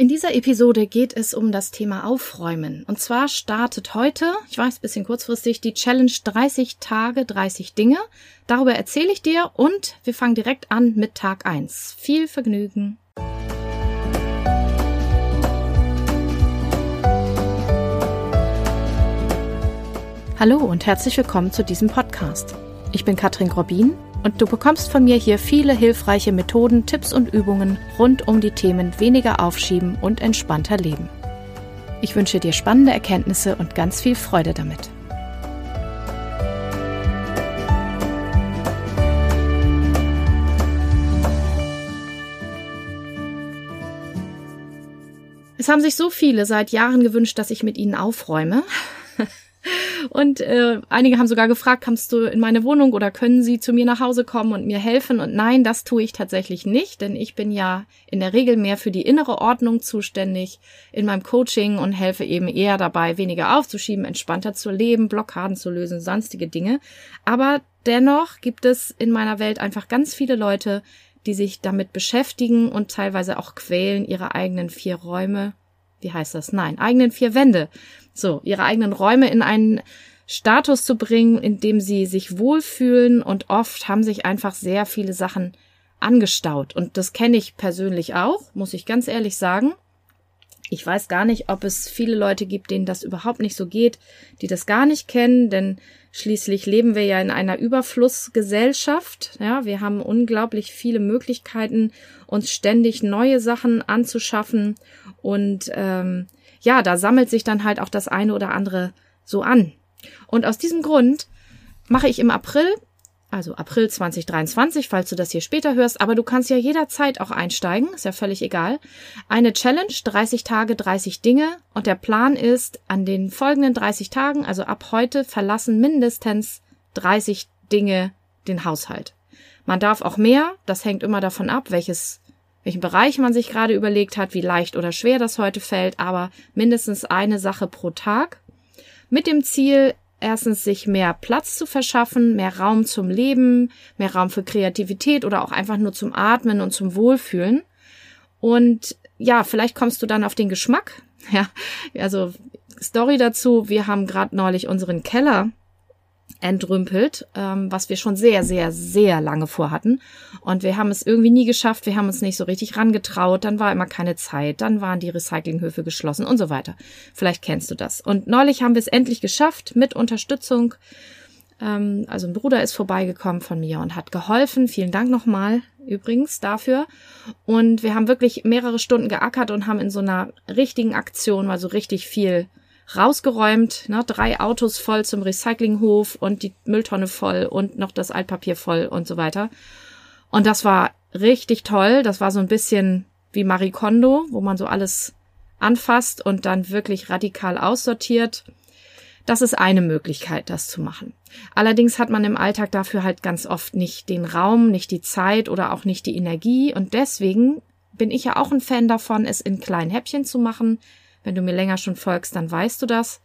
In dieser Episode geht es um das Thema Aufräumen. Und zwar startet heute, ich weiß, bisschen kurzfristig, die Challenge 30 Tage, 30 Dinge. Darüber erzähle ich dir und wir fangen direkt an mit Tag 1. Viel Vergnügen. Hallo und herzlich willkommen zu diesem Podcast. Ich bin Katrin Grobin und du bekommst von mir hier viele hilfreiche Methoden, Tipps und Übungen rund um die Themen weniger aufschieben und entspannter leben. Ich wünsche dir spannende Erkenntnisse und ganz viel Freude damit. Es haben sich so viele seit Jahren gewünscht, dass ich mit ihnen aufräume. Und äh, einige haben sogar gefragt, kannst du in meine Wohnung oder können sie zu mir nach Hause kommen und mir helfen? Und nein, das tue ich tatsächlich nicht, denn ich bin ja in der Regel mehr für die innere Ordnung zuständig in meinem Coaching und helfe eben eher dabei, weniger aufzuschieben, entspannter zu leben, Blockaden zu lösen, sonstige Dinge. Aber dennoch gibt es in meiner Welt einfach ganz viele Leute, die sich damit beschäftigen und teilweise auch quälen, ihre eigenen vier Räume wie heißt das? Nein, eigenen vier Wände. So, ihre eigenen Räume in einen Status zu bringen, in dem sie sich wohlfühlen und oft haben sich einfach sehr viele Sachen angestaut. Und das kenne ich persönlich auch, muss ich ganz ehrlich sagen. Ich weiß gar nicht, ob es viele Leute gibt, denen das überhaupt nicht so geht, die das gar nicht kennen, denn schließlich leben wir ja in einer Überflussgesellschaft. Ja, wir haben unglaublich viele Möglichkeiten, uns ständig neue Sachen anzuschaffen und ähm, ja, da sammelt sich dann halt auch das eine oder andere so an. Und aus diesem Grund mache ich im April also April 2023, falls du das hier später hörst, aber du kannst ja jederzeit auch einsteigen, ist ja völlig egal. Eine Challenge, 30 Tage, 30 Dinge und der Plan ist, an den folgenden 30 Tagen, also ab heute, verlassen mindestens 30 Dinge den Haushalt. Man darf auch mehr, das hängt immer davon ab, welches welchen Bereich man sich gerade überlegt hat, wie leicht oder schwer das heute fällt, aber mindestens eine Sache pro Tag. Mit dem Ziel, erstens sich mehr Platz zu verschaffen, mehr Raum zum Leben, mehr Raum für Kreativität oder auch einfach nur zum Atmen und zum Wohlfühlen. Und ja, vielleicht kommst du dann auf den Geschmack. Ja, also Story dazu. Wir haben gerade neulich unseren Keller entrümpelt, ähm, was wir schon sehr, sehr, sehr lange vorhatten. Und wir haben es irgendwie nie geschafft. Wir haben uns nicht so richtig rangetraut. Dann war immer keine Zeit. Dann waren die Recyclinghöfe geschlossen und so weiter. Vielleicht kennst du das. Und neulich haben wir es endlich geschafft mit Unterstützung. Ähm, also ein Bruder ist vorbeigekommen von mir und hat geholfen. Vielen Dank nochmal übrigens dafür. Und wir haben wirklich mehrere Stunden geackert und haben in so einer richtigen Aktion, also richtig viel rausgeräumt, ne, drei Autos voll zum Recyclinghof und die Mülltonne voll und noch das Altpapier voll und so weiter. Und das war richtig toll. Das war so ein bisschen wie Marie Kondo, wo man so alles anfasst und dann wirklich radikal aussortiert. Das ist eine Möglichkeit, das zu machen. Allerdings hat man im Alltag dafür halt ganz oft nicht den Raum, nicht die Zeit oder auch nicht die Energie und deswegen bin ich ja auch ein Fan davon, es in kleinen Häppchen zu machen, wenn du mir länger schon folgst, dann weißt du das.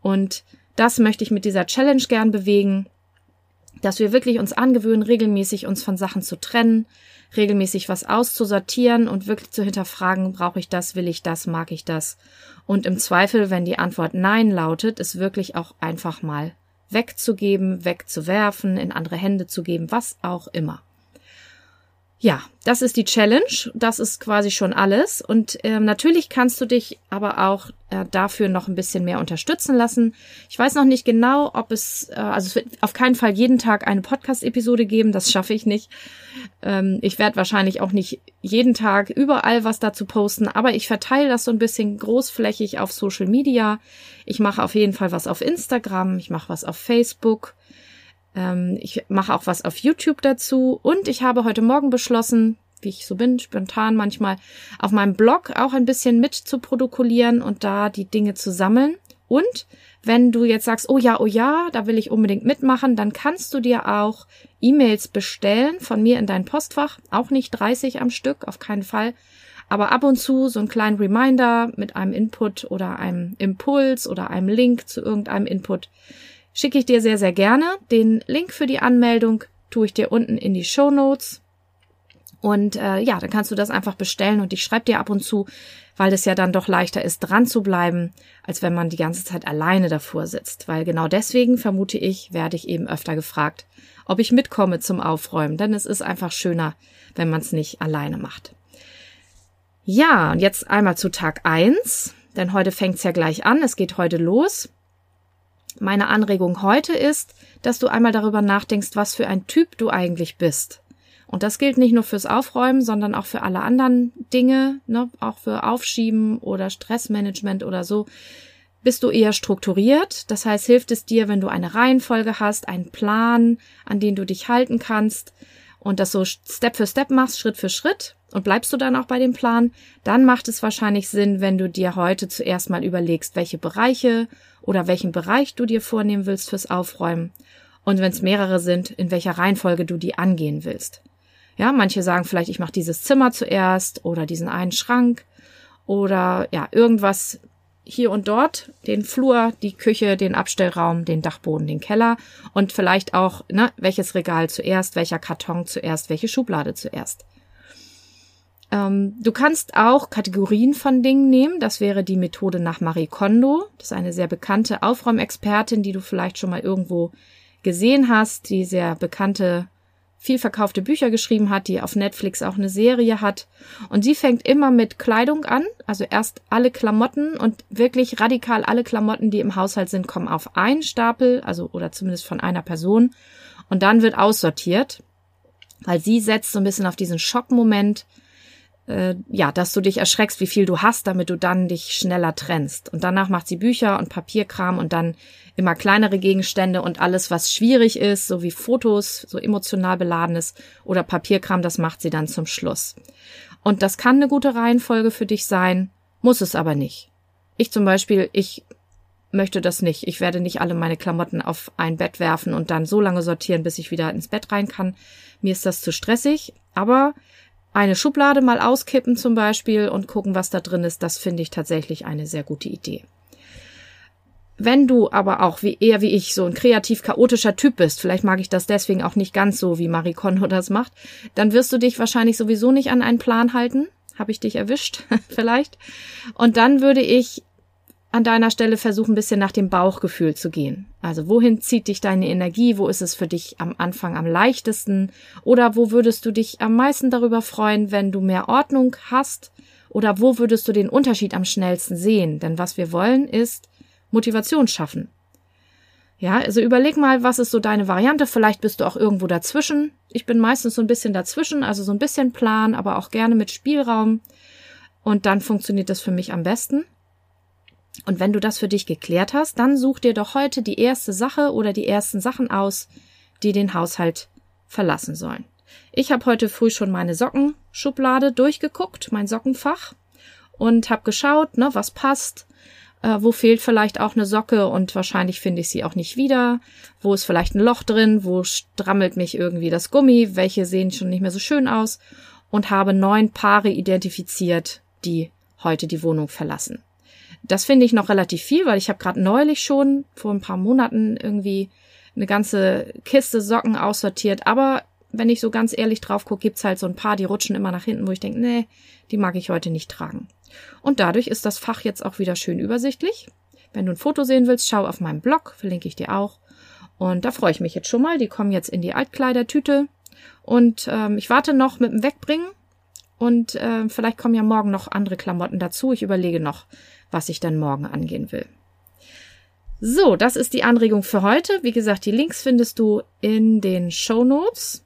Und das möchte ich mit dieser Challenge gern bewegen, dass wir wirklich uns angewöhnen, regelmäßig uns von Sachen zu trennen, regelmäßig was auszusortieren und wirklich zu hinterfragen, brauche ich das, will ich das, mag ich das? Und im Zweifel, wenn die Antwort Nein lautet, es wirklich auch einfach mal wegzugeben, wegzuwerfen, in andere Hände zu geben, was auch immer. Ja, das ist die Challenge. Das ist quasi schon alles. Und ähm, natürlich kannst du dich aber auch äh, dafür noch ein bisschen mehr unterstützen lassen. Ich weiß noch nicht genau, ob es, äh, also es wird auf keinen Fall jeden Tag eine Podcast-Episode geben. Das schaffe ich nicht. Ähm, ich werde wahrscheinlich auch nicht jeden Tag überall was dazu posten, aber ich verteile das so ein bisschen großflächig auf Social Media. Ich mache auf jeden Fall was auf Instagram. Ich mache was auf Facebook. Ähm, ich mache auch was auf YouTube dazu und ich habe heute Morgen beschlossen, wie ich so bin, spontan manchmal, auf meinem Blog auch ein bisschen mit zu protokollieren und da die Dinge zu sammeln. Und wenn du jetzt sagst, oh ja, oh ja, da will ich unbedingt mitmachen, dann kannst du dir auch E-Mails bestellen von mir in dein Postfach. Auch nicht 30 am Stück, auf keinen Fall. Aber ab und zu so einen kleinen Reminder mit einem Input oder einem Impuls oder einem Link zu irgendeinem Input schicke ich dir sehr, sehr gerne. Den Link für die Anmeldung tue ich dir unten in die Show Notes. Und äh, ja, dann kannst du das einfach bestellen und ich schreibe dir ab und zu, weil es ja dann doch leichter ist, dran zu bleiben, als wenn man die ganze Zeit alleine davor sitzt. Weil genau deswegen, vermute ich, werde ich eben öfter gefragt, ob ich mitkomme zum Aufräumen, denn es ist einfach schöner, wenn man es nicht alleine macht. Ja, und jetzt einmal zu Tag eins, denn heute fängt's ja gleich an, es geht heute los. Meine Anregung heute ist, dass du einmal darüber nachdenkst, was für ein Typ du eigentlich bist. Und das gilt nicht nur fürs Aufräumen, sondern auch für alle anderen Dinge, ne, auch für Aufschieben oder Stressmanagement oder so. Bist du eher strukturiert? Das heißt, hilft es dir, wenn du eine Reihenfolge hast, einen Plan, an den du dich halten kannst und das so Step für Step machst, Schritt für Schritt und bleibst du dann auch bei dem Plan, dann macht es wahrscheinlich Sinn, wenn du dir heute zuerst mal überlegst, welche Bereiche oder welchen Bereich du dir vornehmen willst fürs Aufräumen und wenn es mehrere sind, in welcher Reihenfolge du die angehen willst. Ja, manche sagen vielleicht, ich mache dieses Zimmer zuerst oder diesen einen Schrank oder ja, irgendwas hier und dort, den Flur, die Küche, den Abstellraum, den Dachboden, den Keller und vielleicht auch, ne, welches Regal zuerst, welcher Karton zuerst, welche Schublade zuerst. Ähm, du kannst auch Kategorien von Dingen nehmen. Das wäre die Methode nach Marie Kondo. Das ist eine sehr bekannte Aufräumexpertin, die du vielleicht schon mal irgendwo gesehen hast, die sehr bekannte, viel verkaufte Bücher geschrieben hat, die auf Netflix auch eine Serie hat. Und sie fängt immer mit Kleidung an. Also erst alle Klamotten und wirklich radikal alle Klamotten, die im Haushalt sind, kommen auf einen Stapel, also oder zumindest von einer Person. Und dann wird aussortiert, weil sie setzt so ein bisschen auf diesen Schockmoment, äh, ja, dass du dich erschreckst, wie viel du hast, damit du dann dich schneller trennst. Und danach macht sie Bücher und Papierkram und dann immer kleinere Gegenstände und alles, was schwierig ist, so wie Fotos, so emotional beladenes oder Papierkram, das macht sie dann zum Schluss. Und das kann eine gute Reihenfolge für dich sein, muss es aber nicht. Ich zum Beispiel, ich möchte das nicht. Ich werde nicht alle meine Klamotten auf ein Bett werfen und dann so lange sortieren, bis ich wieder ins Bett rein kann. Mir ist das zu stressig, aber eine Schublade mal auskippen zum Beispiel und gucken, was da drin ist, das finde ich tatsächlich eine sehr gute Idee. Wenn du aber auch wie eher wie ich so ein kreativ chaotischer Typ bist, vielleicht mag ich das deswegen auch nicht ganz so, wie Marie Kondo das macht, dann wirst du dich wahrscheinlich sowieso nicht an einen Plan halten. Habe ich dich erwischt, vielleicht. Und dann würde ich an deiner Stelle versuchen, ein bisschen nach dem Bauchgefühl zu gehen. Also wohin zieht dich deine Energie? Wo ist es für dich am Anfang am leichtesten? Oder wo würdest du dich am meisten darüber freuen, wenn du mehr Ordnung hast? Oder wo würdest du den Unterschied am schnellsten sehen? Denn was wir wollen, ist Motivation schaffen. Ja, also überleg mal, was ist so deine Variante? Vielleicht bist du auch irgendwo dazwischen. Ich bin meistens so ein bisschen dazwischen, also so ein bisschen Plan, aber auch gerne mit Spielraum. Und dann funktioniert das für mich am besten. Und wenn du das für dich geklärt hast, dann such dir doch heute die erste Sache oder die ersten Sachen aus, die den Haushalt verlassen sollen. Ich habe heute früh schon meine Sockenschublade durchgeguckt, mein Sockenfach, und habe geschaut, ne, was passt, äh, wo fehlt vielleicht auch eine Socke und wahrscheinlich finde ich sie auch nicht wieder, wo ist vielleicht ein Loch drin, wo strammelt mich irgendwie das Gummi, welche sehen schon nicht mehr so schön aus und habe neun Paare identifiziert, die heute die Wohnung verlassen. Das finde ich noch relativ viel, weil ich habe gerade neulich schon vor ein paar Monaten irgendwie eine ganze Kiste Socken aussortiert. Aber wenn ich so ganz ehrlich drauf gucke, gibt's halt so ein paar, die rutschen immer nach hinten, wo ich denke, nee, die mag ich heute nicht tragen. Und dadurch ist das Fach jetzt auch wieder schön übersichtlich. Wenn du ein Foto sehen willst, schau auf meinem Blog, verlinke ich dir auch. Und da freue ich mich jetzt schon mal. Die kommen jetzt in die Altkleidertüte. Und ähm, ich warte noch mit dem Wegbringen. Und äh, vielleicht kommen ja morgen noch andere Klamotten dazu. Ich überlege noch, was ich dann morgen angehen will. So, das ist die Anregung für heute. Wie gesagt, die Links findest du in den Show Notes.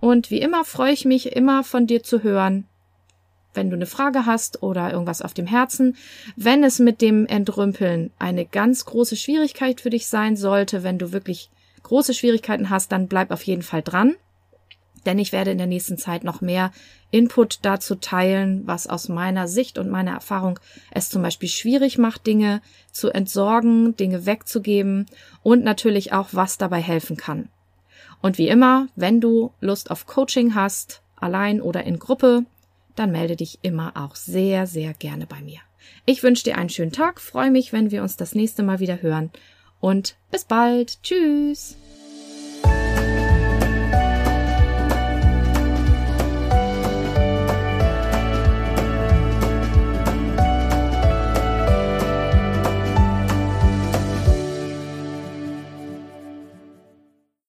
Und wie immer freue ich mich immer von dir zu hören, wenn du eine Frage hast oder irgendwas auf dem Herzen. Wenn es mit dem Entrümpeln eine ganz große Schwierigkeit für dich sein sollte, wenn du wirklich große Schwierigkeiten hast, dann bleib auf jeden Fall dran denn ich werde in der nächsten Zeit noch mehr Input dazu teilen, was aus meiner Sicht und meiner Erfahrung es zum Beispiel schwierig macht, Dinge zu entsorgen, Dinge wegzugeben und natürlich auch, was dabei helfen kann. Und wie immer, wenn du Lust auf Coaching hast, allein oder in Gruppe, dann melde dich immer auch sehr, sehr gerne bei mir. Ich wünsche dir einen schönen Tag, freue mich, wenn wir uns das nächste Mal wieder hören und bis bald. Tschüss.